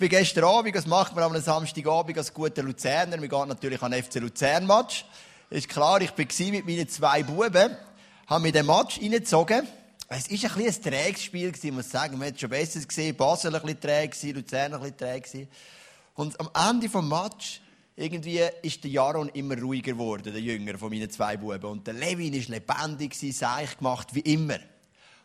bin gestern Abend, was macht man am Samstagabend als guter Luzerner? Wir gehen natürlich an den FC Luzern-Match. Ist klar, ich war mit meinen zwei Buben, haben mir den Match reingezogen. Es war ein bisschen ein träges Spiel, ich sagen. Man hat schon besser gesehen. Basel ein bisschen träge, Luzern ein bisschen träge. Und am Ende des Match irgendwie ist der Jaron immer ruhiger geworden, der Jünger von meinen zwei Buben. Und der Levin ist lebendig, seich gemacht, wie immer.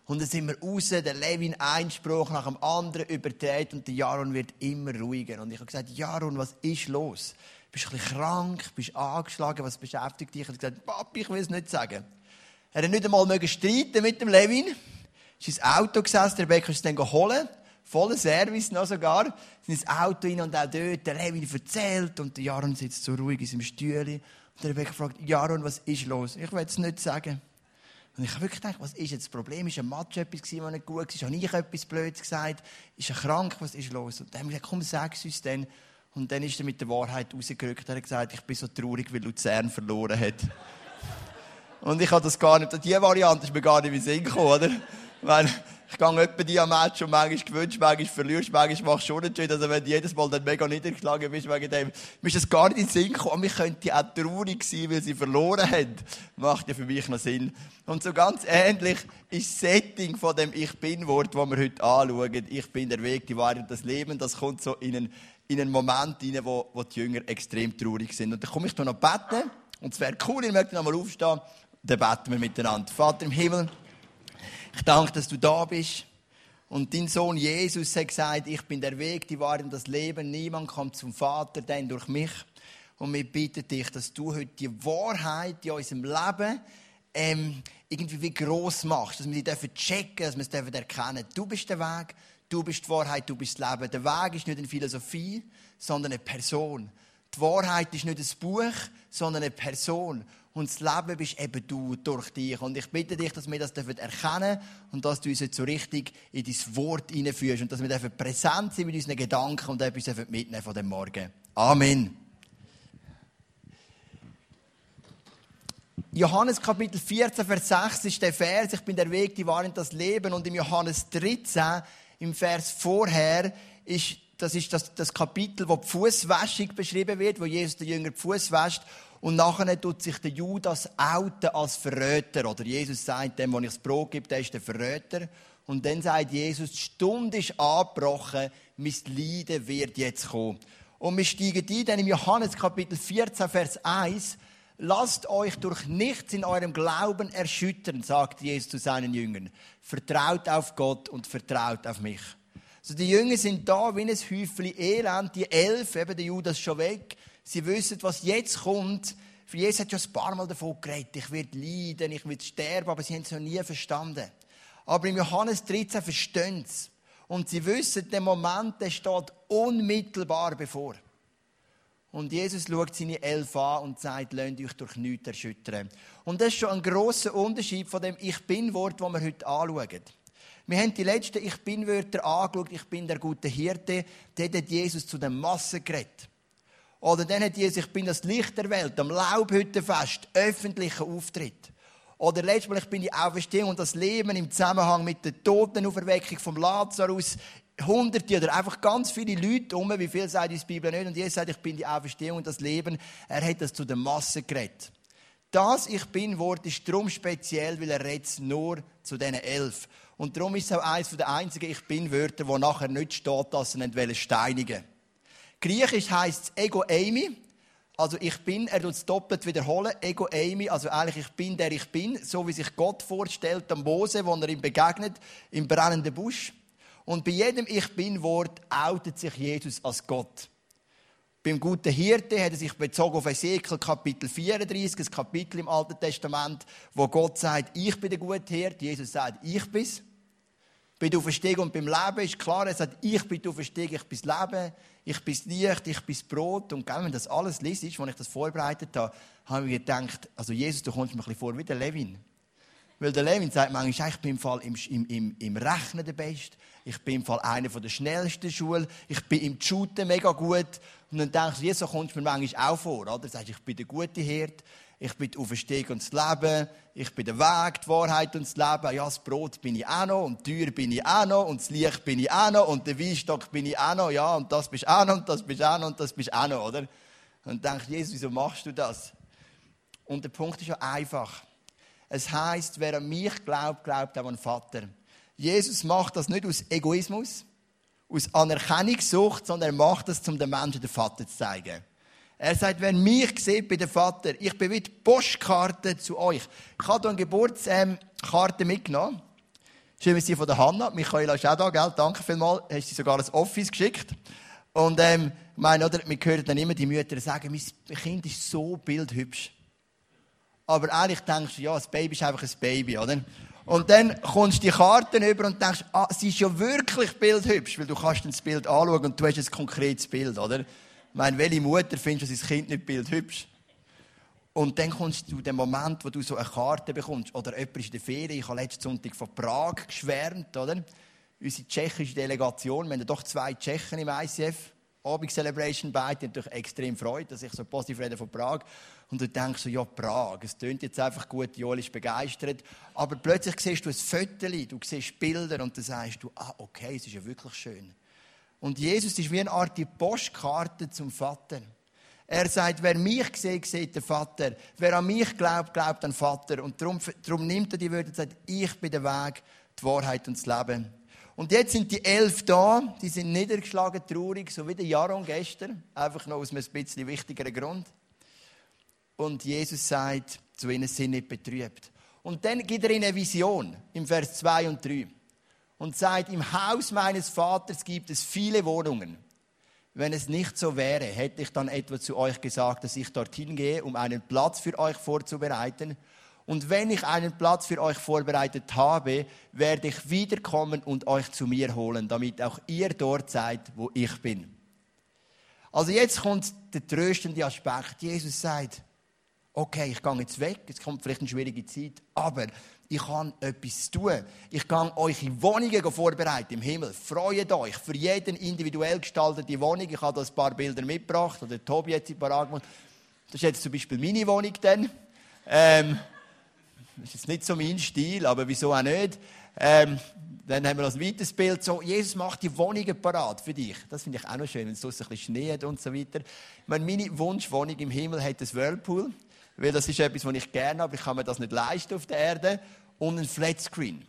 Und dann sind wir raus, der Levin ein Spruch nach dem anderen überträgt und der Jaron wird immer ruhiger. Und ich habe gesagt, Jaron, was ist los? Bist du ein bisschen krank? Bist du angeschlagen? Was beschäftigt dich? Ich habe gesagt, Papi, ich will es nicht sagen. Er hat nicht einmal streiten mit dem Levin. Er ist ins Auto gesessen, der Becker ist dann holen voller Service noch sogar, sind ins Auto rein und auch dort, der Levin erzählt und der Jaron sitzt so ruhig in seinem Stühle und der Rebecca fragt, Jaron, was ist los? Ich will es nicht sagen. Und ich habe wirklich gedacht, was ist jetzt das Problem? Ist ein Match etwas gewesen, was nicht gut war? Habe ich etwas Blödes gesagt? Ist er krank? Was ist los? Und dann haben wir gesagt, komm, sag uns dann. Und dann ist er mit der Wahrheit rausgerückt. Er hat gesagt, ich bin so traurig, weil Luzern verloren hat. Und ich habe das gar nicht, die Variante ist mir gar nicht in den Sinn gekommen, oder? Weil, ich gehe etwa die am Match und manchmal gewünscht, manchmal verlierst, manchmal machst du schon nicht. Also wenn du jedes Mal dann mega niedergeschlagen bist wegen dem, mir ist das gar nicht in den Sinn gekommen. Wir könnten auch traurig sein, weil sie verloren haben. Macht ja für mich noch Sinn. Und so ganz ähnlich ist das Setting von dem Ich Bin-Wort, das wir heute anschauen. Ich bin der Weg, die Wahrheit, das Leben. Das kommt so in einen, in einen Moment rein, wo, wo die Jünger extrem traurig sind. Und dann komme ich noch beten. Und es wäre cool, ich möchte noch mal aufstehen. Dann beten wir miteinander. Vater im Himmel, ich danke, dass du da bist. Und dein Sohn Jesus hat gesagt, ich bin der Weg, die Wahrheit und das Leben. Niemand kommt zum Vater, denn durch mich. Und wir bitten dich, dass du heute die Wahrheit in unserem Leben ähm, irgendwie wie gross machst. Dass wir die dürfen checken, dass wir es dürfen erkennen. Du bist der Weg, du bist die Wahrheit, du bist das Leben. Der Weg ist nicht eine Philosophie, sondern eine Person. Die Wahrheit ist nicht ein Buch, sondern eine Person. Und das Leben bist eben du durch dich. Und ich bitte dich, dass wir das erkennen und dass du uns jetzt so richtig in dein Wort hineinführst und dass wir präsent sind mit unseren Gedanken und etwas mitnehmen von dem Morgen. Amen. Johannes Kapitel 14, Vers 6 ist der Vers, ich bin der Weg, die Wahrheit, das Leben. Und im Johannes 13, im Vers vorher, ist, das ist das, das Kapitel, wo die Fußwäschung beschrieben wird, wo Jesus der Jünger die Fuß wäscht. Und nachher tut sich der Judas outen als Verräter. Oder Jesus sagt dem, wo ich das Brot gebe, der ist der Verräter. Und dann sagt Jesus, die Stunde ist angebrochen, mein Leiden wird jetzt kommen. Und wir steigen ein, dann im Johannes Kapitel 14, Vers 1, Lasst euch durch nichts in eurem Glauben erschüttern, sagt Jesus zu seinen Jüngern. Vertraut auf Gott und vertraut auf mich. Also die Jünger sind da wie ein Häufchen Elend, die elf, eben der Judas schon weg, Sie wissen, was jetzt kommt. Für Jesus hat ja ein paar Mal davon geredet, ich werde leiden, ich werde sterben, aber sie haben es noch nie verstanden. Aber im Johannes 13 verstehen sie Und sie wissen, der Moment, der steht unmittelbar bevor. Und Jesus schaut seine Elf an und sagt, lasst euch durch nichts erschüttern. Und das ist schon ein grosser Unterschied von dem Ich Bin-Wort, das wir heute anschauen. Wir haben die letzten Ich Bin-Wörter angeschaut. Ich bin der gute Hirte. Dort hat Jesus zu den Massen geredet. Oder dann hat Jesus, ich bin das Licht der Welt, am Laubhüttenfest, öffentlichen Auftritt. Oder letztes Mal, ich bin die Auferstehung und das Leben im Zusammenhang mit der Totenauferweckung vom Lazarus. Hunderte oder einfach ganz viele Leute um, wie viel sagt uns die Bibel nicht. Und Jesus sagt, ich bin die Auferstehung und das Leben. Er hat das zu den Massen geredet. Das Ich Bin-Wort ist darum speziell, weil er redet nur zu diesen elf. Und darum ist es auch eines der einzigen Ich Bin-Wörter, wo nachher nicht steht, dass sie nicht steinigen wollen. Griechisch heißt es Ego Eimi. Also ich bin, er es doppelt wiederholen. Ego Eimi, also eigentlich ich bin, der ich bin. So wie sich Gott vorstellt am Mose, wo er ihm begegnet, im brennenden Busch. Und bei jedem Ich Bin-Wort outet sich Jesus als Gott. Beim guten Hirte hat er sich bezogen auf Ezekiel Kapitel 34, das Kapitel im Alten Testament, wo Gott sagt, ich bin der gute Hirte. Jesus sagt, ich bin's. Bei der Auferstehung und beim Leben ist klar, er sagt, ich bin die Auferstehung, ich bin das Leben, ich bin Licht, ich bin Brot. Und wenn das alles liest, als ich das vorbereitet habe, habe ich mir gedacht, also Jesus, du kommst mir ein bisschen vor wie der Levin. Weil der Levin sagt manchmal, ich bin im Fall im, im, im Rechnen der Beste. Ich bin im Fall einer der schnellsten Schule. Ich bin im Shooten mega gut. Und dann denkst du, Jesus, so kommst mir manchmal auch vor. Oder? Du sagst, ich bin der gute Herd. Ich bin die Auferstehung und das Leben. Ich bin der Weg, die Wahrheit und das Leben. Ja, das Brot bin ich auch noch und die Tür bin ich auch noch und das Licht bin ich auch noch und der Weinstock bin ich auch noch. Ja, und das bist auch noch und das bist auch noch und das bist auch noch, oder? Und denkst, Jesus, wieso machst du das? Und der Punkt ist ja einfach. Es heißt, wer an mich glaubt, glaubt auch an den Vater. Jesus macht das nicht aus Egoismus, aus Anerkennungssucht, sondern er macht das, um den Menschen den Vater zu zeigen. Er sagt, wenn mich sieht bei dem Vater, ich bin wie die Postkarte zu euch. Ich habe hier eine Geburtskarte mitgenommen. Schön, sie von der Hanna. Michaela ist auch da, gell? Danke vielmals. Hast sie sogar ins Office geschickt. Und, ähm, ich meine, oder, wir hören dann immer die Mütter sagen, mein Kind ist so bildhübsch. Aber eigentlich denkst du, ja, das Baby ist einfach ein Baby, oder? Und dann kommst du die Karten über und denkst, ah, sie ist ja wirklich bildhübsch, weil du kannst das Bild anschauen und du hast ein konkretes Bild, oder? Meine, welche Mutter findest du sein Kind nicht bildhübsch? Und dann kommst du den Moment, wo du so eine Karte bekommst. Oder jemand ist in der Ferien. Ich habe letzten Sonntag von Prag geschwärmt, oder? Unsere tschechische Delegation, wir haben doch zwei Tschechen im ICF. Abend Celebration bei, die natürlich extrem freut, dass ich so positiv rede von Prag. Und du denkst so, ja, Prag, es tönt jetzt einfach gut, Joel ist begeistert. Aber plötzlich siehst du ein Foto, du siehst Bilder und dann sagst du, ah, okay, es ist ja wirklich schön. Und Jesus ist wie eine Art Postkarte zum Vater. Er sagt, wer mich sieht, sieht den Vater. Wer an mich glaubt, glaubt an den Vater. Und darum, darum nimmt er die Wörter und sagt, ich bin der Weg, die Wahrheit und das Leben. Und jetzt sind die elf da, die sind niedergeschlagen, traurig, so wie der Jaron gestern. Einfach noch aus einem bisschen wichtigeren Grund. Und Jesus sagt zu ihnen, sind nicht betrübt. Und dann gibt er ihnen eine Vision im Vers 2 und 3 und sagt, im Haus meines Vaters gibt es viele Wohnungen. Wenn es nicht so wäre, hätte ich dann etwa zu euch gesagt, dass ich dorthin gehe, um einen Platz für euch vorzubereiten. Und wenn ich einen Platz für euch vorbereitet habe, werde ich wiederkommen und euch zu mir holen, damit auch ihr dort seid, wo ich bin. Also jetzt kommt der tröstende Aspekt. Jesus sagt, okay, ich gehe jetzt weg, es kommt vielleicht eine schwierige Zeit, aber ich kann etwas tun. Ich kann euch in Wohnungen vorbereiten im Himmel. Freut euch für jeden individuell gestaltete Wohnung. Ich habe da ein paar Bilder mitgebracht, oder Tobi hat sie parat gemacht. Das ist jetzt zum Beispiel meine Wohnung dann. Ähm, das ist jetzt nicht so mein Stil, aber wieso auch nicht. Ähm, dann haben wir noch ein weiteres Bild. So, Jesus macht die Wohnungen parat für dich. Das finde ich auch noch schön, wenn es so ein bisschen Schnee hat und so weiter. Meine Wunschwohnung im Himmel hat ein Whirlpool. Weil das ist etwas, was ich gerne habe, ich kann mir das nicht leisten auf der Erde. Und ein Flatscreen.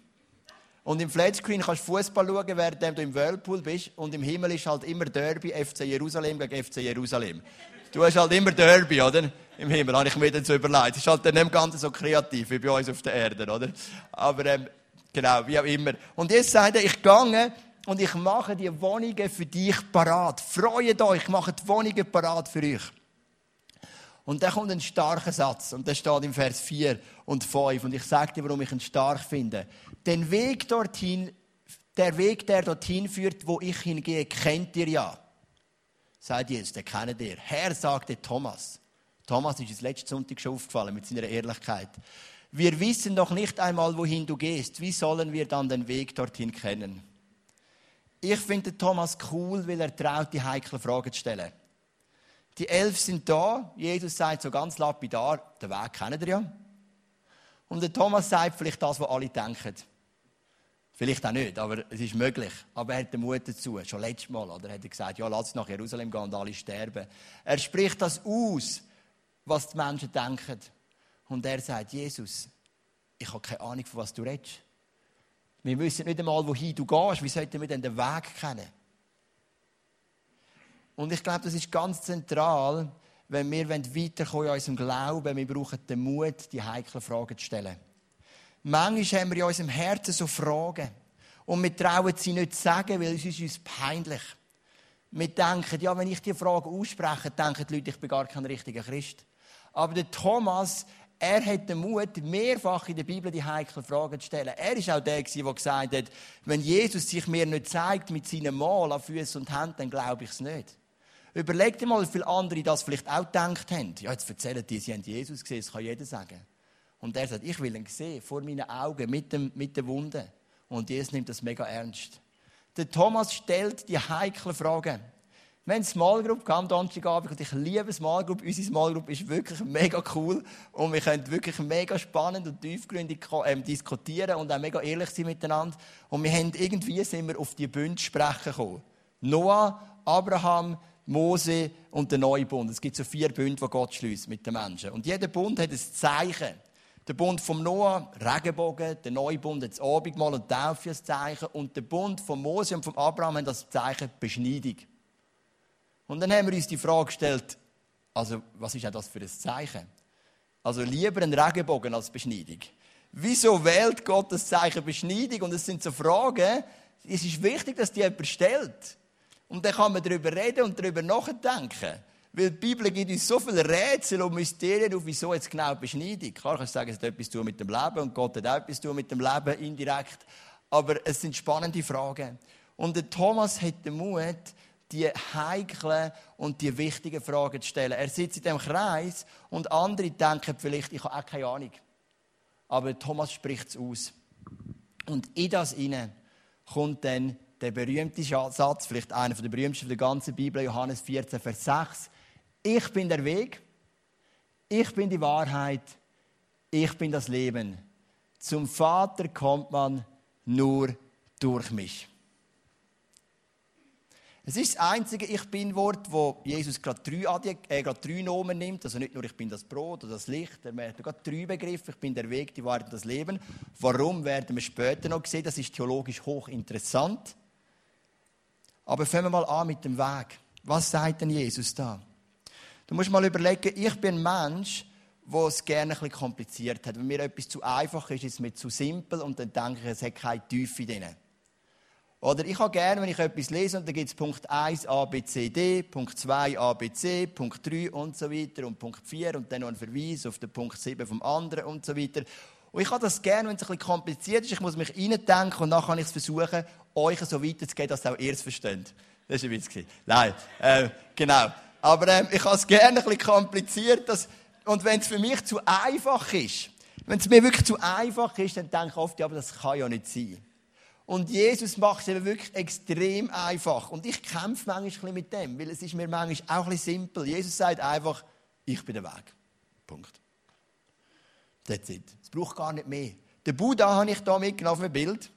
Und im Flatscreen kannst du Fußball schauen, während du im Whirlpool bist. Und im Himmel ist halt immer Derby, FC Jerusalem gegen FC Jerusalem. Du hast halt immer Derby, oder? Im Himmel, habe ich mir dann so überlegt. Das ist halt dann nicht ganz so kreativ wie bei uns auf der Erde, oder? Aber, ähm, genau, wie auch immer. Und jetzt sagt er, ich gehe und ich mache die Wohnungen für dich parat. Freut euch, ich mache die Wohnungen parat für euch. Und dann kommt ein starker Satz. Und der steht im Vers 4 und 5. Und ich sage dir, warum ich ihn stark finde. Den Weg dorthin, der Weg, der dorthin führt, wo ich hingehe, kennt ihr ja. Sagt Jesus, den kennt ihr. Herr, sagte Thomas. Thomas ist es letzten Sonntag schon aufgefallen mit seiner Ehrlichkeit. Wir wissen doch nicht einmal, wohin du gehst. Wie sollen wir dann den Weg dorthin kennen? Ich finde Thomas cool, weil er traut, die heiklen Fragen zu stellen. Die elf sind da. Jesus sagt so ganz lapidar, den Weg kennt ihr ja. Und der Thomas sagt vielleicht das, was alle denken. Vielleicht auch nicht, aber es ist möglich. Aber er hat den Mut dazu. Schon letztes Mal, oder? Hat er gesagt, ja, lass nach Jerusalem gehen und alle sterben. Er spricht das aus, was die Menschen denken. Und er sagt, Jesus, ich habe keine Ahnung, von was du redest. Wir wissen nicht einmal, wohin du gehst. Wie sollten wir denn den Weg kennen? Und ich glaube, das ist ganz zentral, wenn wir weiterkommen in unserem Glauben. Wir brauchen den Mut, die heiklen Fragen zu stellen. Manchmal haben wir in unserem Herzen so Fragen. Und wir trauen sie nicht zu sagen, weil es ist uns peinlich. Wir denken, ja, wenn ich die Frage ausspreche, denken die Leute, ich bin gar kein richtiger Christ. Aber der Thomas, er hat den Mut, mehrfach in der Bibel die heiklen Fragen zu stellen. Er ist auch der, der gesagt hat, wenn Jesus sich mir nicht zeigt mit seinem Mal an Füßen und Händen, dann glaube ich es nicht. Überleg dir mal, wie viele andere das vielleicht auch gedacht haben. Ja, jetzt erzählen die, sie haben Jesus gesehen, das kann jeder sagen. Und er sagt, ich will ihn sehen, vor meinen Augen, mit, dem, mit der Wunde. Und Jesus nimmt das mega ernst. Der Thomas stellt die heiklen Fragen. Wir haben Small Group am Donnerstagabend und ich liebe Small Group. Unsere Small Group ist wirklich mega cool und wir können wirklich mega spannend und tiefgründig ähm, diskutieren und auch mega ehrlich sein miteinander. Und wir haben irgendwie sind wir auf die Bünde sprechen gekommen. Noah, Abraham, Mose und der neue Bund. Es gibt so vier Bünde, die Gott schließt mit den Menschen. Und jeder Bund hat ein Zeichen. Der Bund vom Noah, Regenbogen, der neue Bund hat das Abendmahl und Taufe als Zeichen und der Bund von Mose und von Abraham hat das Zeichen Beschneidung. Und dann haben wir uns die Frage gestellt, also was ist denn das für ein Zeichen? Also lieber ein Regenbogen als Beschneidung. Wieso wählt Gott das Zeichen Beschneidung? Und es sind so Fragen, es ist wichtig, dass die jemand stellt. Und dann kann man darüber reden und darüber nachdenken. Weil die Bibel gibt uns so viele Rätsel und Mysterien auf, wieso jetzt genau Beschneidung. Klar kannst du sagen, es hat etwas zu tun mit dem Leben und Gott hat auch etwas zu tun mit dem Leben, indirekt. Aber es sind spannende Fragen. Und der Thomas hat den Mut, die heiklen und die wichtigen Fragen zu stellen. Er sitzt in dem Kreis und andere denken vielleicht, ich habe auch keine Ahnung. Aber Thomas spricht es aus. Und in das hinein kommt dann der berühmte Satz, vielleicht einer der berühmtesten der ganzen Bibel, Johannes 14, Vers 6. Ich bin der Weg, ich bin die Wahrheit, ich bin das Leben. Zum Vater kommt man nur durch mich. Es ist das einzige Ich Bin-Wort, wo Jesus gerade drei, Adjek äh, gerade drei Nomen nimmt. Also nicht nur Ich bin das Brot oder das Licht, er merkt gerade drei Begriffe. Ich bin der Weg, die Wahrheit und das Leben. Warum werden wir später noch sehen? Das ist theologisch hochinteressant. Aber fangen wir mal an mit dem Weg. Was sagt denn Jesus da? Du musst mal überlegen, ich bin ein Mensch, der es gerne ein bisschen kompliziert hat. Wenn mir etwas zu einfach ist, ist es mir zu simpel und dann denke ich, es hat keine Tiefe drin. Oder ich habe gerne, wenn ich etwas lese, und dann gibt es Punkt 1 A, B, C, D, Punkt 2 A, B, C, Punkt 3 und so weiter und Punkt 4 und dann noch ein Verweis auf den Punkt 7 vom anderen und so weiter. Und ich habe das gerne, wenn es ein bisschen kompliziert ist. Ich muss mich reindenken und dann kann ich es versuchen, euch so weiterzugeben, dass auch ihr es versteht. Das war ein Witz. Nein, äh, genau. Aber ähm, ich habe es gerne ein bisschen kompliziert. Dass, und wenn es für mich zu einfach ist, wenn es mir wirklich zu einfach ist, dann denke ich oft, ja, aber das kann ja nicht sein. Und Jesus macht es eben wirklich extrem einfach. Und ich kämpfe manchmal mit dem, weil es ist mir manchmal auch ein bisschen simpel. Jesus sagt einfach, ich bin der Weg. Punkt. That's it. Es braucht gar nicht mehr. Den Buddha habe ich hier mitgenommen auf ein Bild.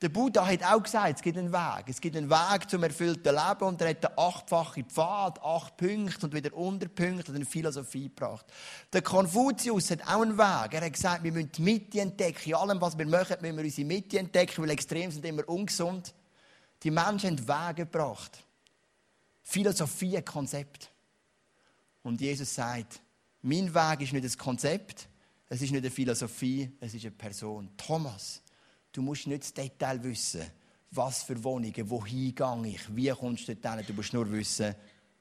Der Buddha hat auch gesagt, es gibt einen Weg. Es gibt einen Weg zum erfüllten Leben und er hat einen achtfachen Pfad, acht Punkte und wieder Unterpunkte und eine Philosophie gebracht. Der Konfuzius hat auch einen Weg. Er hat gesagt, wir müssen die Mitte entdecken. In allem, was wir machen, müssen wir unsere Mitte entdecken, weil extrem sind immer ungesund. Die Menschen haben Wege gebracht. Philosophie, ein Konzept. Und Jesus sagt, mein Weg ist nicht ein Konzept, es ist nicht eine Philosophie, es ist eine Person. Thomas, Du musst nicht das Detail wissen, was für Wohnungen, wohin gehe ich, wie kommst du dorthin. Du musst nur wissen,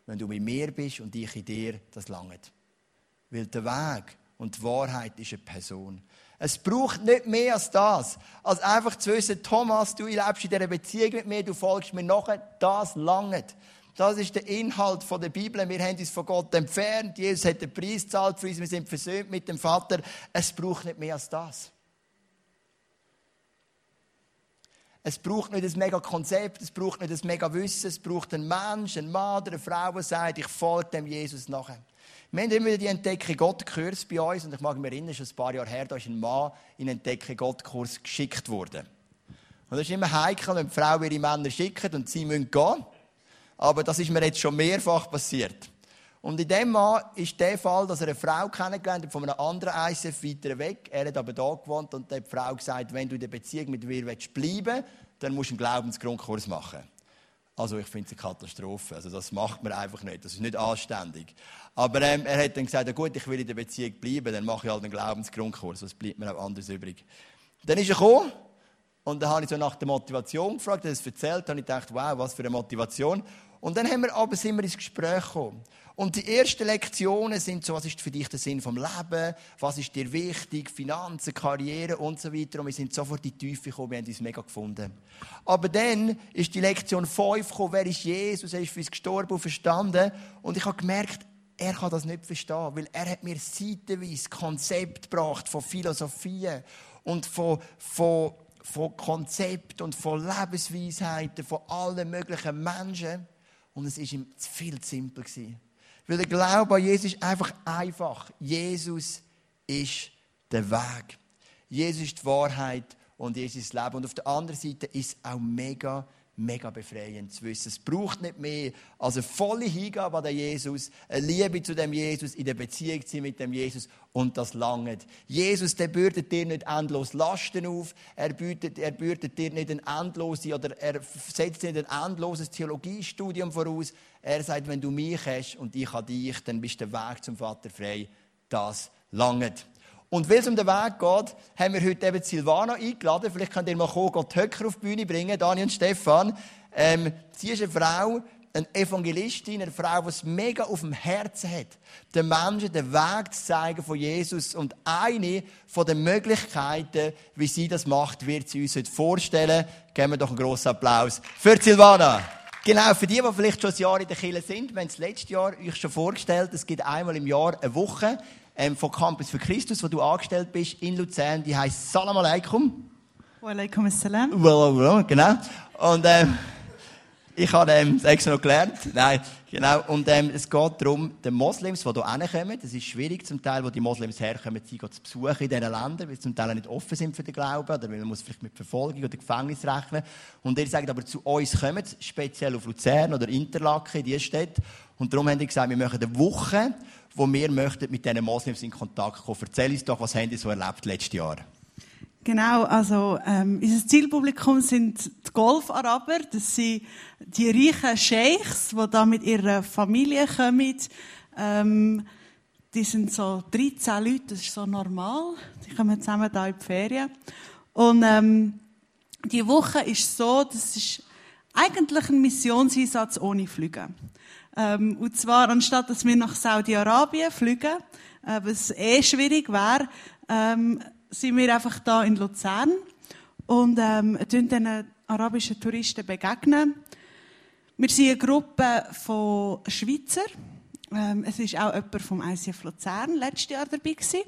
wenn du mit mir bist und ich in dir, das langt. Weil der Weg und die Wahrheit ist eine Person. Es braucht nicht mehr als das, als einfach zu wissen, Thomas, du lebst in dieser Beziehung mit mir, du folgst mir nachher, das langt. Das ist der Inhalt der Bibel. Wir haben uns von Gott entfernt. Jesus hat den Preis gezahlt für uns. Wir sind versöhnt mit dem Vater. Es braucht nicht mehr als das. Es braucht nicht ein mega Konzept, es braucht nicht ein mega Wissen, es braucht einen Mensch, einen Mann oder eine Frau, der sagt, ich folge dem Jesus nachher. Wir haben immer die Entdeckung Gott-Kurs bei uns und ich mag mich erinnern, schon ein paar Jahre her, da ist ein Mann in einen Entdeckung Gott-Kurs geschickt worden. Und das ist immer heikel, wenn die Frau ihre Männer schickt und sie müssen gehen. Aber das ist mir jetzt schon mehrfach passiert. Und in dem Mann ist der Fall, dass er eine Frau kennengelernt hat von einem anderen ICF weiter weg. Er hat aber da gewohnt und die Frau gesagt, wenn du in der Beziehung mit mir bleiben willst, dann musst du einen Glaubensgrundkurs machen. Also ich finde es eine Katastrophe. Also das macht man einfach nicht. Das ist nicht anständig. Aber ähm, er hat dann gesagt, ja gut, ich will in der Beziehung bleiben, dann mache ich halt einen Glaubensgrundkurs. Was bleibt mir auch anders übrig. Dann ist er gekommen und dann habe ich so nach der Motivation gefragt, er hat es erzählt, und ich gedacht, wow, was für eine Motivation. Und dann haben wir aber sind wir ins Gespräch gekommen. Und die ersten Lektionen sind so, was ist für dich der Sinn vom Leben? Was ist dir wichtig? Finanzen, Karriere und so weiter. Und wir sind sofort in die Tiefe gekommen, wir haben uns mega gefunden. Aber dann ist die Lektion 5 gekommen, wer ist Jesus? Er ist für uns gestorben und verstanden. Und ich habe gemerkt, er kann das nicht verstehen, weil er hat mir seitenweise Konzept gebracht von Philosophien und von, von, von Konzept und von Lebensweisheiten von allen möglichen Menschen. Und es war ihm viel zu simpel. Weil der Glaube an Jesus ist einfach einfach. Jesus ist der Weg. Jesus ist die Wahrheit und Jesus ist das Leben. Und auf der anderen Seite ist es auch mega mega befreiend zu wissen. Es braucht nicht mehr als eine volle Hingabe an den Jesus, eine Liebe zu dem Jesus, in der Beziehung zu sein mit dem Jesus und das lange. Jesus, der bürdet dir nicht endlos Lasten auf, er bürdet, er bürdet dir nicht ein endloses oder er setzt nicht ein endloses Theologiestudium voraus. Er sagt, wenn du mich hast und ich an dich, dann bist der Weg zum Vater frei. Das langet. Und weil es um den Weg geht, haben wir heute eben Silvana eingeladen. Vielleicht könnt ihr mal kommen, Gott Höcker auf die Bühne bringen, Daniel und Stefan. Ähm, sie ist eine Frau, eine Evangelistin, eine Frau, die es mega auf dem Herzen hat, den Menschen den Weg zu zeigen von Jesus. Und eine von den Möglichkeiten, wie sie das macht, wird sie uns heute vorstellen. Geben wir doch einen grossen Applaus für Silvana. Genau, für die, die vielleicht schon ein Jahr in der Kirche sind, wir haben es letztes Jahr euch schon vorgestellt, es gibt einmal im Jahr eine Woche, ähm, von Campus für Christus, wo du angestellt bist in Luzern. Die heißt Salam Aleikum. Wa alaikum assalam. Genau. Und ähm, ich habe ähm, das extra noch gelernt. Nein, genau. Und ähm, es geht darum, den Moslems, die hier hinkommen, das ist schwierig zum Teil, wo die Moslems herkommen, sie zu besuchen in diesen Ländern, weil sie zum Teil nicht offen sind für den Glauben oder weil man muss vielleicht mit Verfolgung oder Gefängnis rechnen. Und ihr sagt aber, zu uns kommen, speziell auf Luzern oder Interlaken, in diese Städte. Und darum haben die gesagt, wir machen eine Woche, wo wir möchten mit diesen Moslems in Kontakt kommen. Erzähl uns doch, was haben die so erlebt letztes Jahr? Genau, also ähm, unser Zielpublikum sind die Golfaraber. Das sind die reichen Sheikhs, die da mit ihrer Familie kommen. Ähm, die sind so 13 Leute, das ist so normal. Die kommen zusammen da in die Ferien. Und ähm, die Woche ist so, das ist eigentlich ein Missionseinsatz ohne Flüge. Ähm, und zwar, anstatt dass wir nach Saudi-Arabien fliegen, äh, was eh schwierig wäre, ähm, sind wir einfach da in Luzern und ähm, den arabischen Touristen begegnen. Wir sind eine Gruppe von Schweizer. Ähm, es ist auch jemand vom ICF Luzern letztes Jahr dabei gewesen.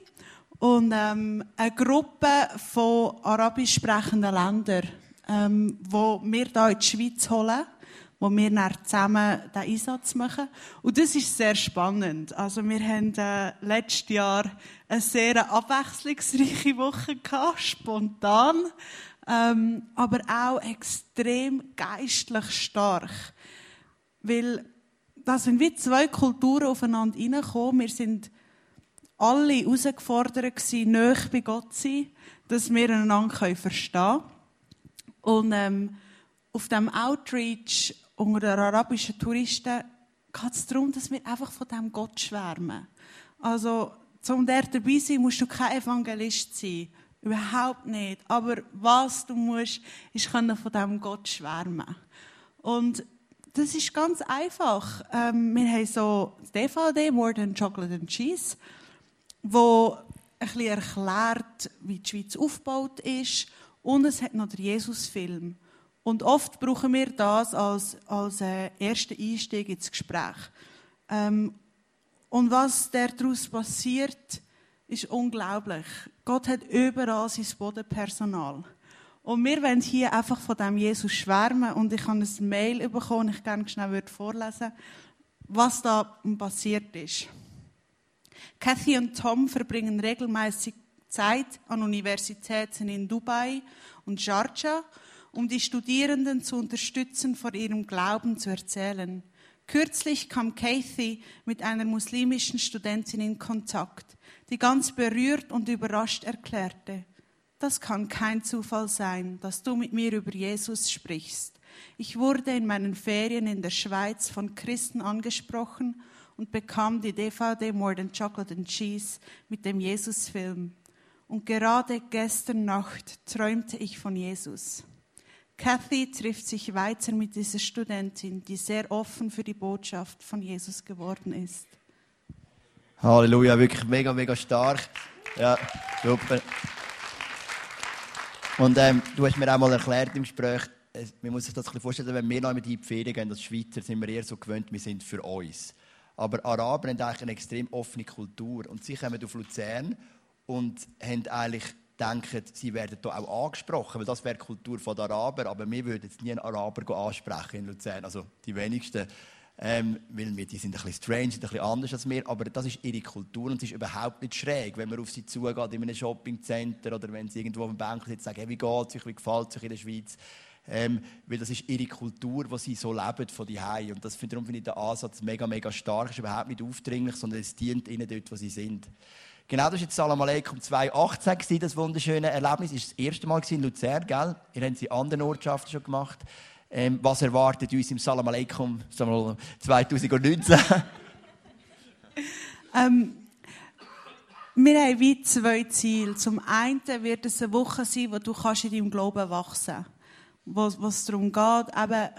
Und ähm, eine Gruppe von arabisch sprechenden Ländern, ähm, wo wir da in die Schweiz holen wo wir dann zusammen den Einsatz machen. Und das ist sehr spannend. Also wir haben äh, letztes Jahr eine sehr abwechslungsreiche Woche gehabt, spontan, ähm, aber auch extrem geistlich stark. Weil da sind wie zwei Kulturen aufeinander reingekommen. Wir sind alle herausgefordert näher bei Gott zu sein, dass wir einander verstehen können. Und ähm, auf dem Outreach unter den arabischen Touristen geht es darum, dass wir einfach von diesem Gott schwärmen. Also, um der dabei zu sein, musst du kein Evangelist sein. Überhaupt nicht. Aber was du musst, ist von diesem Gott schwärmen. Und das ist ganz einfach. Ähm, wir haben so das DVD, More Than Chocolate and Cheese, wo ein bisschen erklärt, wie die Schweiz aufgebaut ist. Und es hat noch den Jesus-Film. Und oft brauchen wir das als, als äh, ersten Einstieg ins Gespräch. Ähm, und was daraus passiert, ist unglaublich. Gott hat überall sein Bodenpersonal. Und wir wollen hier einfach von dem Jesus schwärmen. Und ich habe ein Mail bekommen, ich gerne schnell vorlesen was da passiert ist. Kathy und Tom verbringen regelmäßig Zeit an Universitäten in Dubai und Sharjah um die Studierenden zu unterstützen, vor ihrem Glauben zu erzählen. Kürzlich kam Kathy mit einer muslimischen Studentin in Kontakt, die ganz berührt und überrascht erklärte, das kann kein Zufall sein, dass du mit mir über Jesus sprichst. Ich wurde in meinen Ferien in der Schweiz von Christen angesprochen und bekam die DVD More Than Chocolate and Cheese mit dem Jesus-Film. Und gerade gestern Nacht träumte ich von Jesus. Kathy trifft sich weiter mit dieser Studentin, die sehr offen für die Botschaft von Jesus geworden ist. Halleluja, wirklich mega, mega stark. Ja, super. Und ähm, du hast mir auch mal erklärt im Gespräch, man muss sich das ein vorstellen, wenn wir noch mit in die Ferien gehen, als Schweizer, sind wir eher so gewöhnt, wir sind für uns. Aber Araber haben eigentlich eine extrem offene Kultur. Und sie kommen auf Luzern und haben eigentlich denken, sie werden hier auch angesprochen, weil das wäre die Kultur der Araber, aber wir würden jetzt nie einen Araber ansprechen in Luzern, also die wenigsten. Ähm, weil wir, die sind ein bisschen strange, sind ein bisschen anders als wir, aber das ist ihre Kultur und es ist überhaupt nicht schräg, wenn man auf sie zugeht in einem Shoppingcenter oder wenn sie irgendwo auf dem Bank sitzen und sagen, hey, wie geht es euch, wie gefällt es euch in der Schweiz? Ähm, weil das ist ihre Kultur, die sie so leben von die Und das, darum finde ich den Ansatz mega, mega stark. Ist überhaupt nicht aufdringlich, sondern es dient ihnen dort, wo sie sind. Genau, das war jetzt Salam Aleikum 2018, das wunderschöne Erlebnis. Das war das erste Mal in Luzern, gell? Ihr habt es in anderen Ortschaften schon gemacht. Ähm, was erwartet uns im Salam Aleikum 2019? ähm, wir haben wie zwei Ziele. Zum einen wird es eine Woche sein, wo du kannst in deinem Glauben wachsen kannst. Wo es darum geht, eben,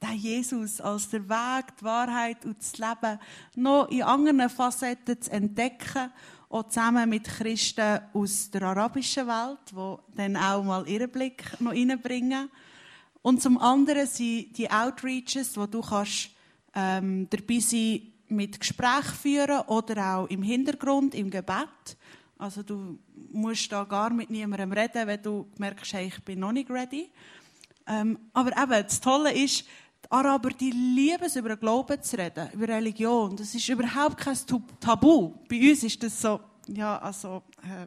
der Jesus als der Weg, die Wahrheit und das Leben noch in anderen Facetten zu entdecken auch zusammen mit Christen aus der arabischen Welt, die dann auch mal ihren Blick noch reinbringen. Und zum anderen sind die Outreaches, wo du kannst, ähm, dabei sein mit Gespräch führen oder auch im Hintergrund, im Gebet. Also du musst da gar mit niemandem reden, wenn du merkst, hey, ich bin noch nicht ready. Ähm, aber eben, das Tolle ist, die Araber, die lieben es, über den Glauben zu reden, über Religion. Das ist überhaupt kein Tabu. Bei uns ist das so, ja, also, äh,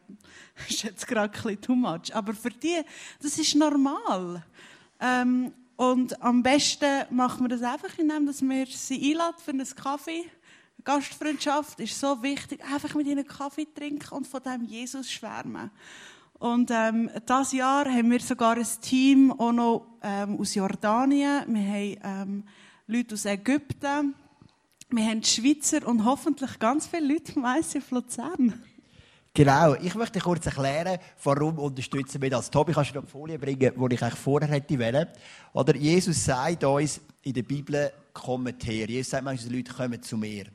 ist jetzt gerade ein bisschen too much. Aber für die, das ist normal. Ähm, und am besten machen wir das einfach, indem wir sie einladen für einen Kaffee. Gastfreundschaft ist so wichtig. Einfach mit ihnen Kaffee trinken und von dem Jesus schwärmen. Und ähm, das Jahr haben wir sogar ein Team auch noch ähm, aus Jordanien. Wir haben ähm, Leute aus Ägypten. Wir haben Schweizer und hoffentlich ganz viele Leute im ICF Luzern. Genau, ich möchte kurz erklären, warum unterstützen wir das. Tobi, kannst du noch die Folie bringen, die ich eigentlich vorher hätte wollen? Oder Jesus sagt uns in der Bibel, kommt her. Jesus sagt manchmal, Leute kommen zu mir.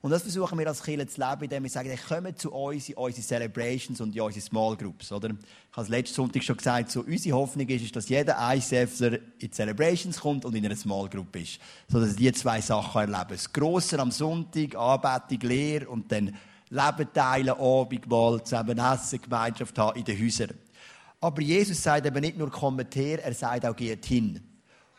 Und das versuchen wir als Kirche zu leben, indem wir sagen, hey, kommt zu uns in unsere Celebrations und in unsere Small Groups. Oder? Ich habe es letzten Sonntag schon gesagt, so unsere Hoffnung ist, dass jeder ICFer in Celebrations kommt und in einer Small Group ist. So dass die zwei Sachen erleben. Das Grosse am Sonntag, Anbetung, Lehre und dann Leben teilen, Abendmahl, zusammen essen, Gemeinschaft haben in den Häusern. Aber Jesus sagt eben nicht nur, kommt her, er sagt auch, geht hin.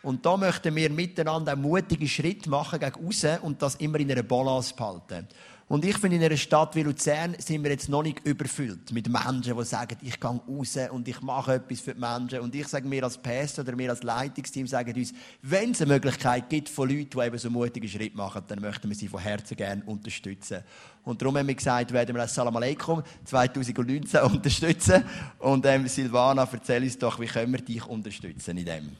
Und da möchten wir miteinander einen mutigen Schritt machen gegen raus und das immer in einer Balance behalten. Und ich finde, in einer Stadt wie Luzern sind wir jetzt noch nicht überfüllt mit Menschen, die sagen, ich gehe raus und ich mache etwas für die Menschen. Und ich sage mir als Pastor oder mir als Leitungsteam, sagen uns, wenn es eine Möglichkeit gibt von Leuten, die eben so einen mutigen Schritt machen, dann möchten wir sie von Herzen gerne unterstützen. Und darum haben wir gesagt, werden wir das Salam Aleikum 2019 unterstützen. Und ähm, Silvana, erzähl uns doch, wie können wir dich unterstützen in dem?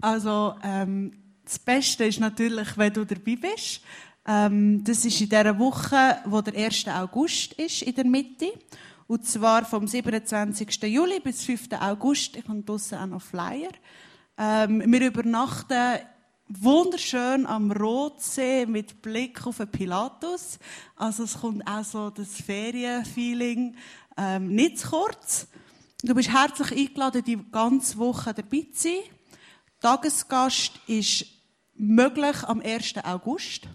Also, ähm, das Beste ist natürlich, wenn du dabei bist. Ähm, das ist in dieser Woche, wo der 1. August ist, in der Mitte. Und zwar vom 27. Juli bis 5. August. Ich habe draussen auch noch Flyer. Ähm, wir übernachten wunderschön am Rotsee mit Blick auf den Pilatus. Also es kommt auch so das Ferienfeeling ähm, nicht zu kurz. Du bist herzlich eingeladen, die ganze Woche dabei zu sein. Tagesgast ist möglich am 1. August.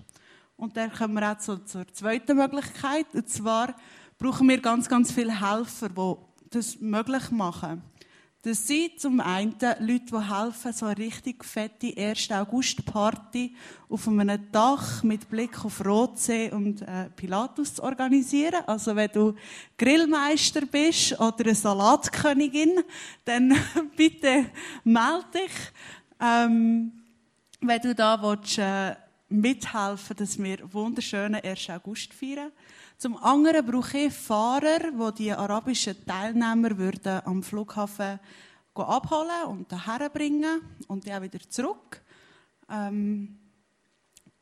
Und dann kommen wir auch zur, zur zweiten Möglichkeit. Und zwar brauchen wir ganz, ganz viele Helfer, die das möglich machen. Das sind zum einen Leute, die helfen, so eine richtig fette 1. August-Party auf einem Dach mit Blick auf Rotsee und äh, Pilatus zu organisieren. Also wenn du Grillmeister bist oder eine Salatkönigin, dann bitte melde dich. Ähm, wenn du da willst, äh, mithelfen dass wir wunderschönen 1. August feiern. Zum anderen brauche ich Fahrer, die die arabischen Teilnehmer würden am Flughafen abholen und daher bringen und die auch wieder zurück. Ähm,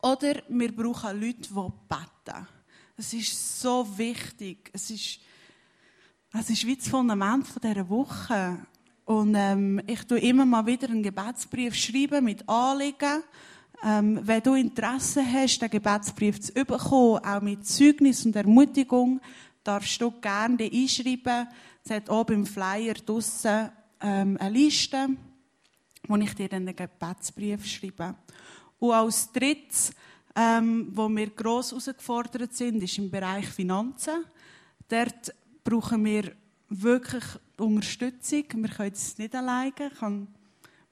oder wir brauchen Leute, die beten. Es ist so wichtig. Es ist, es ist wie das Fundament dieser Woche. Und ähm, ich tue immer mal wieder einen Gebetsbrief schreiben mit Anliegen. Ähm, wenn du Interesse hast, den Gebetsbrief zu bekommen, auch mit Zeugnis und Ermutigung, darfst du gerne den einschreiben. Es hat oben im Flyer draussen ähm, eine Liste, wo ich dir dann den Gebetsbrief schreibe. Und als drittes, ähm, wo wir gross herausgefordert sind, ist im Bereich Finanzen. Dort brauchen wir wirklich Unterstützung. Wir können es nicht alleine. wir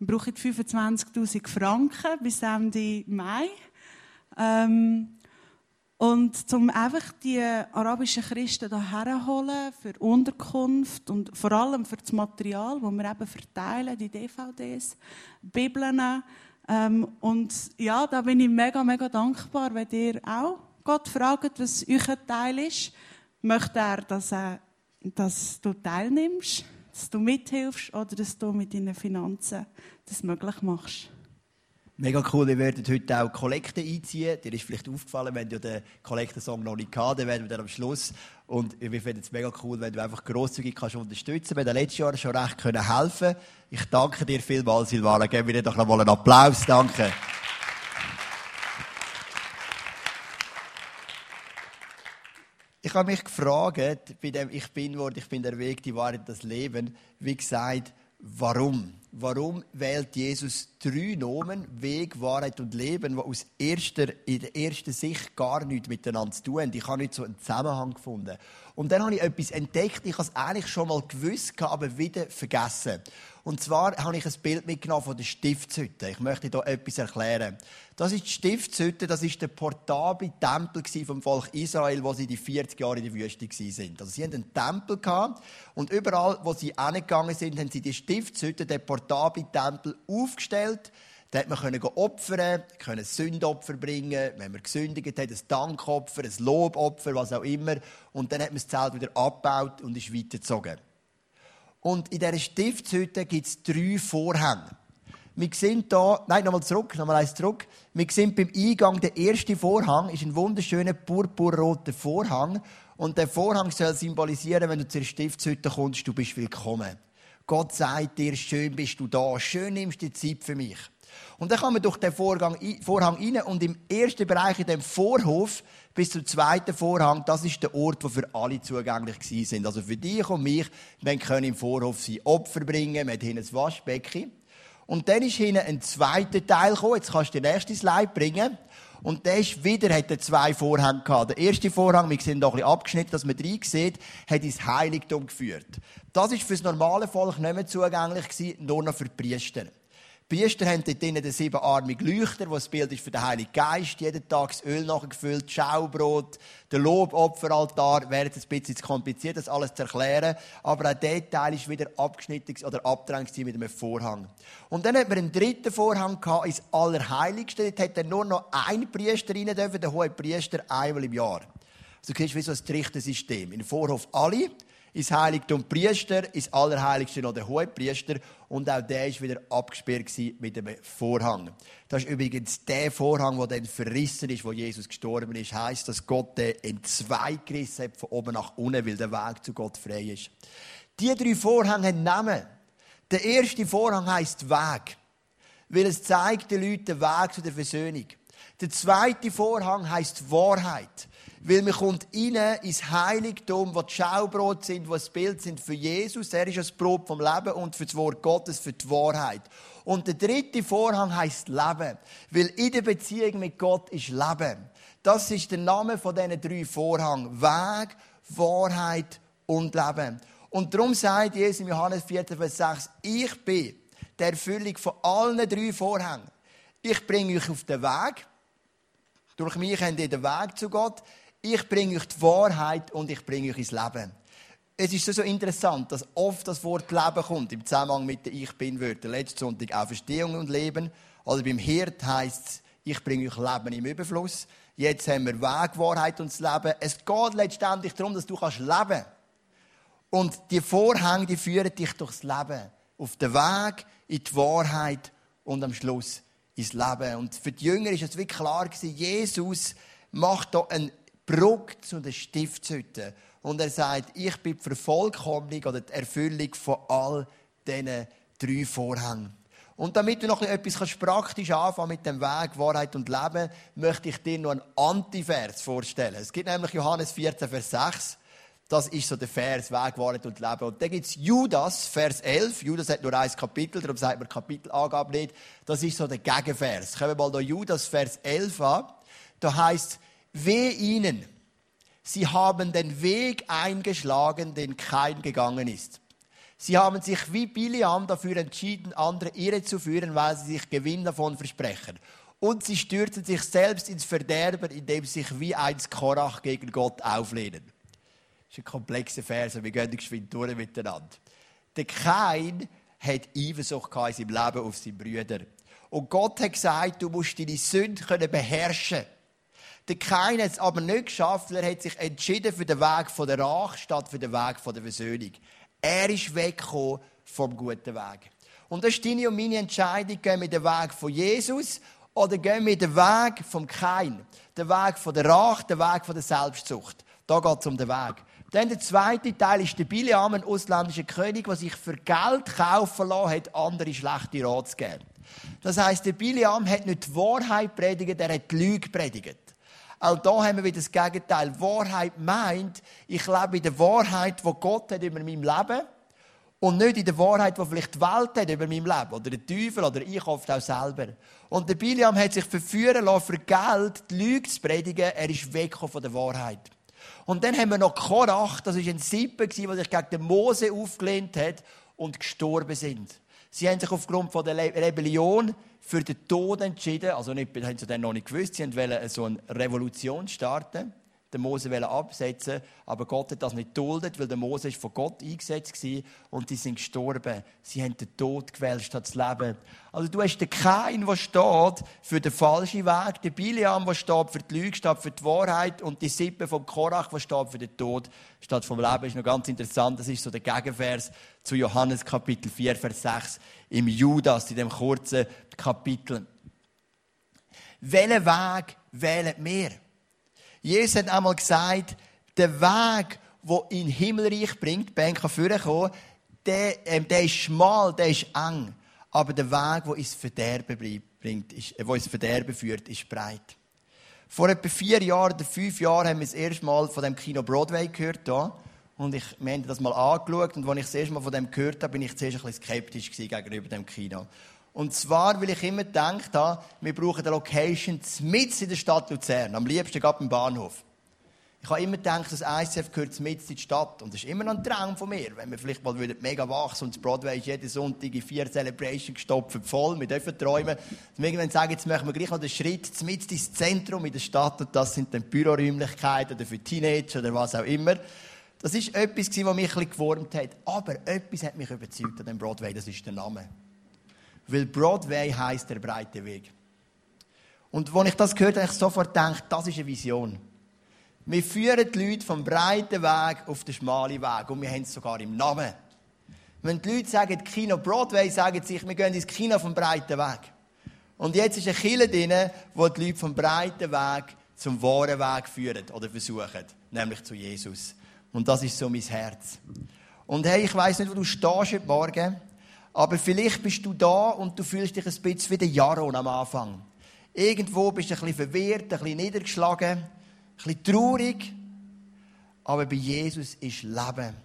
brauchen 25.000 Franken bis Ende Mai. Ähm, und zum einfach die arabischen Christen hierher holen für Unterkunft und vor allem für das Material, das wir eben verteilen, die DVDs, Bibeln. Ähm, und ja, da bin ich mega, mega dankbar, wenn ihr auch Gott fragt, was euer Teil ist. Möchte er, dass, er, dass du teilnimmst, dass du mithilfst oder dass du mit deinen Finanzen das möglich machst. Mega cool, wir werden heute auch Kollekte einziehen. Dir ist vielleicht aufgefallen, wenn du den Kollekten-Song noch nicht hatten, dann werden wir dann am Schluss. Und wir finden es mega cool, wenn du einfach grosszügig kannst unterstützen. Wir haben letztes Jahr schon recht können helfen. Ich danke dir vielmals, Silvana. Geben wir dir doch noch mal einen Applaus. Danke. Ich habe mich gefragt, bei dem Ich bin Wort, ich bin der Weg, die Wahrheit, das Leben, wie gesagt, warum? warum wählt Jesus drei Nomen, Weg, Wahrheit und Leben, die aus erster, in der ersten Sicht gar nichts miteinander zu tun haben. Ich habe nicht so einen Zusammenhang gefunden. Und dann habe ich etwas entdeckt, ich habe es eigentlich schon mal gewusst, aber wieder vergessen. Und zwar habe ich ein Bild mitgenommen von der Stiftshütte. Ich möchte hier etwas erklären. Das ist die Stiftshütte, das ist der portable Tempel vom Volk Israel, wo sie die 40 Jahre in der Wüste waren. Also sie hatten einen Tempel und überall, wo sie hingegangen sind, haben sie die Stiftshütte, den portable Tempel aufgestellt. Da hat man können opfern, können Sündopfer bringen, wenn man gesündigt hat, ein Dankopfer, ein Lobopfer, was auch immer. Und dann hat man das Zelt wieder abgebaut und ist weitergezogen. Und in dieser Stiftshütte gibt es drei Vorhänge. Wir sehen hier, nein, nochmal zurück, nochmal eins zurück. Wir sehen beim Eingang, der erste Vorhang ist ein wunderschöner purpurroter Vorhang. Und der Vorhang soll symbolisieren, wenn du zur Stiftshütte kommst, du bist willkommen. Gott sagt dir, schön bist du da, schön nimmst du die Zeit für mich. Und dann kann man durch den Vorgang, Vorhang rein und im ersten Bereich, in dem Vorhof, bis zum zweiten Vorhang, das ist der Ort, der für alle zugänglich sind. Also für dich und mich, wir können im Vorhof sein Opfer bringen, wir haben hinten ein Waschbecken. Und dann ist hinten ein zweiter Teil gekommen, jetzt kannst du den nächsten Slide bringen. Und der ist wieder, hat er zwei Vorhänge gehabt. Der erste Vorhang, wir sind noch ein bisschen abgeschnitten, dass man rein sieht, hat ins Heiligtum geführt. Das ist für das normale Volk nicht mehr zugänglich gewesen, nur noch für die Priester. Die Priester haben dort drinnen den siebenarmigen Leuchter, wo das Bild ist für den Heiligen Geist. Jeden Tag das Öl nachgefüllt, Schaubrot, der Lobopferaltar. Wäre jetzt ein bisschen zu kompliziert, das alles zu erklären. Aber auch dieser Teil ist wieder abgeschnitten oder abgedrängt mit einem Vorhang. Und dann hat man einen dritten Vorhang gehabt, ins Allerheiligste. Dort hat nur noch ein Priester rein dürfen, der hohe Priester, einmal im Jahr. Also du siehst, wie so ein Trichtersystem. In Vorhof alle ins Heiligtum Priester, ins Allerheiligste noch der Hohepriester und auch der war wieder abgesperrt mit einem Vorhang. Das ist übrigens der Vorhang, der dann verrissen ist, wo Jesus gestorben ist. Heißt, dass Gott den in zwei gerissen hat, von oben nach unten, weil der Weg zu Gott frei ist. Die drei Vorhänge haben Namen. Der erste Vorhang heißt Weg, weil es zeigt den Leuten den Weg zu der Versöhnung. Der zweite Vorhang heißt Wahrheit. Weil man kommt rein ins Heiligtum, wo die Schaubrot sind, wo das Bild sind für Jesus. Er ist das Brot vom Leben und für das Wort Gottes, für die Wahrheit. Und der dritte Vorhang heißt Leben. Weil in der Beziehung mit Gott ist Leben. Das ist der Name von diesen drei Vorhängen. Weg, Wahrheit und Leben. Und darum sagt Jesus in Johannes 14, Vers 6, ich bin der Erfüllung von allen drei Vorhängen. Ich bringe euch auf den Weg. Durch mich habt ihr den Weg zu Gott ich bringe euch die Wahrheit und ich bringe euch ins Leben. Es ist so, interessant, dass oft das Wort Leben kommt im Zusammenhang mit den Ich Bin-Wörtern. Letzten Sonntag auch Verstehung und Leben. Also beim Hirt heisst es, ich bringe euch Leben im Überfluss. Jetzt haben wir Weg, Wahrheit und das Leben. Es geht letztendlich darum, dass du kannst leben Und die Vorhänge, die führen dich durchs Leben. Auf den Weg, in die Wahrheit und am Schluss ins Leben. Und für die Jünger ist es wirklich klar Jesus macht hier einen Brücke zu der Stiftshütte. Und er sagt, ich bin die Vervollkommnung oder die Erfüllung von all diesen drei Vorhängen. Und damit du noch etwas praktisch anfangen mit dem Weg, Wahrheit und Leben, möchte ich dir noch einen Antivers vorstellen. Es gibt nämlich Johannes 14, Vers 6. Das ist so der Vers, Weg, Wahrheit und Leben. Und dann gibt es Judas, Vers 11. Judas hat nur ein Kapitel, darum sagt man Kapitelangabe nicht. Das ist so der Gegenvers. Kommen wir mal da Judas, Vers 11 an. Da heißt Weh ihnen, sie haben den Weg eingeschlagen, den kein gegangen ist. Sie haben sich wie Biliam dafür entschieden, andere irre zu führen, weil sie sich Gewinn davon versprechen. und sie stürzen sich selbst ins Verderben, indem sie sich wie ein Korach gegen Gott auflehnen. Das ist ein komplexer Vers, wir gehen geschwind durch miteinander. Der Kain hat Eifersucht in seinem Leben auf seine Brüder. Und Gott hat gesagt, du musst deine Sünde beherrschen Der Kain hat es aber nicht geschafft, er hat sich entschieden für den Weg von der Rache statt für den Weg von der Versöhnung. Er ist weggekommen vom guten Weg. Und das ist deine und meine Entscheidung, gehen wir den Weg von Jesus oder gehen wir den Weg vom Kain? Den Weg von der Rache, den Weg von der Selbstsucht. Da geht es um den Weg. Dann der zweite Teil ist der Biliam, ein ausländischer König, der sich für Geld kaufen lassen hat, andere schlechte Rat zu geben. Das heisst, der Biliam hat nicht die Wahrheit predigt, er hat die Lüge predigt. Auch da haben wir wieder das Gegenteil. Wahrheit meint, ich lebe in der Wahrheit, die Gott hat über mein Leben und nicht in der Wahrheit, die vielleicht die Welt hat über mein Leben. Oder der Teufel oder ich oft auch selber. Und der Biliam hat sich verführen lassen, für Geld die Lüge zu predigen. Er ist weg von der Wahrheit. Und dann haben wir noch Korach, das war ein Sippe, der sich gegen den Mose aufgelehnt hat und gestorben sind. Sie haben sich aufgrund von der Rebellion für den Tod entschieden. Also nicht, haben sie dann noch nicht gewusst. Sie wollten so eine Revolution starten den Mose absetzen aber Gott hat das nicht duldet, weil der Mose ist von Gott eingesetzt war und die sind gestorben. Sie haben den Tod gewählt statt das Leben. Also du hast den Kain, der steht für den falschen Weg, den Biliam, der steht für die Lüge, steht für die Wahrheit und die Sippe vom Korach, der steht für den Tod statt vom Leben. Das ist noch ganz interessant. Das ist so der Gegenvers zu Johannes Kapitel 4, Vers 6 im Judas, in dem kurzen Kapitel. Welchen Weg wählen wir? Jesus hat einmal gesagt, der Weg, der in Himmelreich bringt, kann vorkommen, der, ähm, der ist schmal, der ist eng. Aber der Weg, der ins Verderben bringt, ist, äh, ins Verderben führt, ist breit. Vor etwa vier Jahren oder fünf Jahren haben wir das erste Mal von dem Kino Broadway gehört. Hier. Und ich, wir haben das mal angeschaut. Und als ich das erste Mal von dem gehört habe, bin ich zuerst ein bisschen skeptisch gegenüber dem Kino. Und zwar, weil ich immer gedacht habe, wir brauchen eine Location mitten in der Stadt Luzern. Am liebsten gerade beim Bahnhof. Ich habe immer gedacht, das ICF gehört mitten in die Stadt. Und das ist immer noch ein Traum von mir. Wenn wir vielleicht mal mega wachsen und das Broadway ist jeden Sonntag in vier Celebrations gestopft voll. Wir dürfen träumen. Und irgendwann sagen, jetzt machen wir gleich noch den Schritt mitten ins Zentrum in der Stadt. Und das sind dann Büroräumlichkeiten oder für Teenager oder was auch immer. Das ist etwas, was mich ein bisschen gewurmt hat. Aber etwas hat mich überzeugt an dem Broadway. Das ist der Name. Weil Broadway heißt der breite Weg. Und als ich das gehört habe, ich sofort gedacht, das ist eine Vision. Wir führen die Leute vom breiten Weg auf den schmalen Weg. Und wir haben es sogar im Namen. Wenn die Leute sagen, Kino Broadway, sagen sie sich, wir gehen ins Kino vom breiten Weg. Und jetzt ist eine Kille drin, wo die Leute vom breiten Weg zum wahren Weg führen oder versuchen. Nämlich zu Jesus. Und das ist so mein Herz. Und hey, ich weiss nicht, wo du stehst heute Morgen. Aber vielleicht bist du da und du fühlst dich ein bisschen wie der Jaron am Anfang. Irgendwo bist du ein bisschen verwirrt, ein bisschen niedergeschlagen, ein bisschen traurig. Aber bei Jesus ist Leben.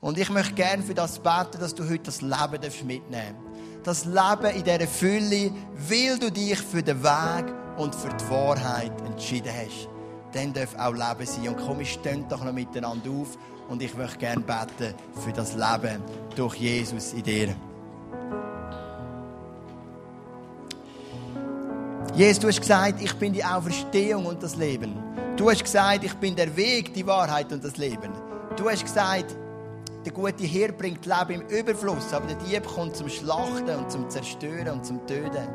Und ich möchte gerne für das beten, dass du heute das Leben mitnehmen darfst. Das Leben in dieser Fülle, weil du dich für den Weg und für die Wahrheit entschieden hast. Dann darf auch Leben sein. Und komm, wir stehen doch noch miteinander auf. Und ich möchte gerne beten für das Leben durch Jesus in dir. Jesus, du hast gesagt, ich bin die Auferstehung und das Leben. Du hast gesagt, ich bin der Weg, die Wahrheit und das Leben. Du hast gesagt, der gute Herr bringt Leben im Überfluss, aber der Dieb kommt zum Schlachten und zum Zerstören und zum Töten.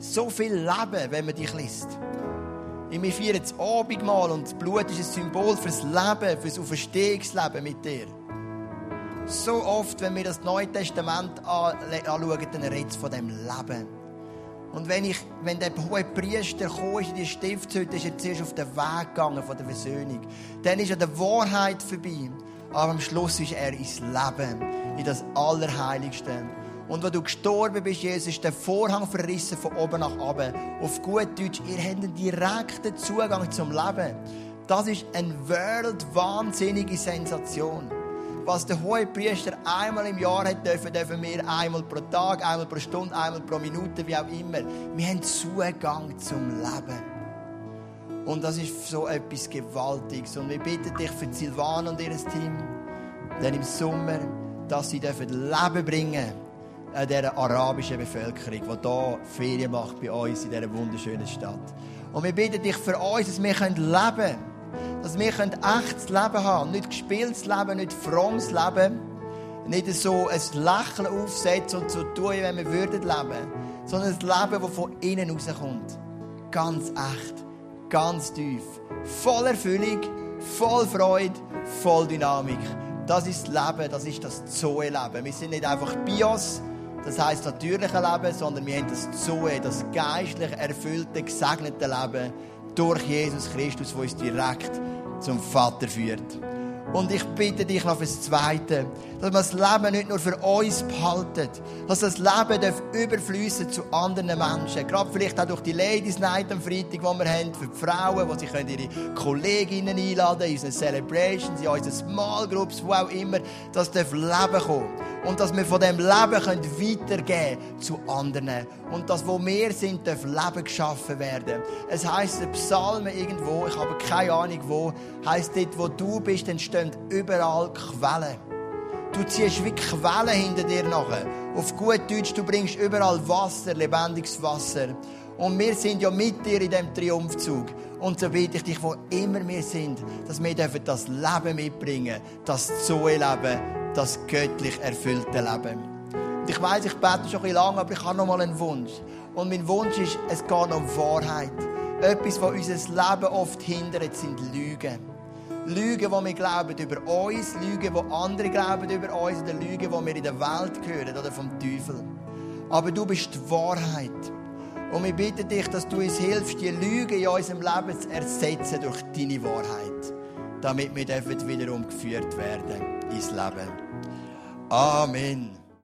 So viel Leben, wenn man dich liest. Wir feiern das Abendmahl und das Blut ist ein Symbol fürs Leben, fürs Auferstehungsleben mit dir. So oft, wenn wir das Neue Testament anschauen, dann redet es von dem Leben. Und wenn, ich, wenn der hohe Priester in die Stiftshütte, ist er zuerst auf den Weg gegangen von der Versöhnung. Dann ist er der Wahrheit vorbei. Aber am Schluss ist er ins Leben, in das Allerheiligste. Und wenn du gestorben bist, Jesus, ist der Vorhang verrissen von oben nach unten. Auf gut Deutsch, ihr habt einen direkten Zugang zum Leben. Das ist eine world-wahnsinnige Sensation was der hohe Priester einmal im Jahr hat dürfen, dürfen wir einmal pro Tag, einmal pro Stunde, einmal pro Minute, wie auch immer. Wir haben Zugang zum Leben. Und das ist so etwas Gewaltiges. Und wir bitten dich für Silvan und ihr Team, denn im Sommer, dass sie dürfen Leben bringen äh, dieser arabischen Bevölkerung, die hier Ferien macht bei uns in dieser wunderschönen Stadt. Und wir bitten dich für uns, dass wir leben können. Dass wir echtes Leben haben. Nicht gespieltes Leben, nicht frommes Leben. Nicht so ein Lächeln aufsetzen und so tun, wie wir würden leben. Sondern ein Leben, das von innen rauskommt. Ganz echt. Ganz tief. Voll Erfüllung, voll Freude, voll Dynamik. Das ist das Leben, das ist das Zoe-Leben. Wir sind nicht einfach Bios, das heißt natürliche Leben, sondern wir haben das Zoe, das geistlich erfüllte, gesegnete Leben durch Jesus Christus, wo uns direkt zum Vater führt. Und ich bitte dich noch fürs Zweite, dass wir das Leben nicht nur für uns behalten, dass das Leben darf überfließen zu anderen Menschen. Gerade vielleicht auch durch die Ladies Night am Freitag, die wir haben, für die Frauen, wo sie können ihre Kolleginnen einladen in unsere Celebrations, in unsere Small Groups, wo auch immer. Das darf Leben kommen. Und dass wir von dem Leben können weitergeben zu anderen. Und dass, wo wir sind, darf Leben geschaffen werden. Es heisst der Psalmen irgendwo, ich habe keine Ahnung wo, heisst dort, wo du bist, entstehen überall Quellen. Du ziehst wie Quellen hinter dir nachher. Auf gut Deutsch, du bringst überall Wasser, lebendiges Wasser. Und wir sind ja mit dir in diesem Triumphzug. Und so bitte ich dich, wo immer wir sind, dass wir das Leben mitbringen, das Zoe-Leben, das göttlich erfüllte Leben. Und ich weiß, ich bete schon ein bisschen lange, aber ich habe noch mal einen Wunsch. Und mein Wunsch ist, es geht um Wahrheit. Etwas, was unser Leben oft hindert, sind Lügen. Lügen, die wir glauben über uns, Lügen, die andere glauben über uns, oder Lügen, die wir in der Welt hören oder vom Teufel. Aber du bist die Wahrheit. Und wir bitten dich, dass du uns hilfst, die Lügen in unserem Leben zu ersetzen durch deine Wahrheit. Damit wir wiederum geführt werden ins Leben. Amen.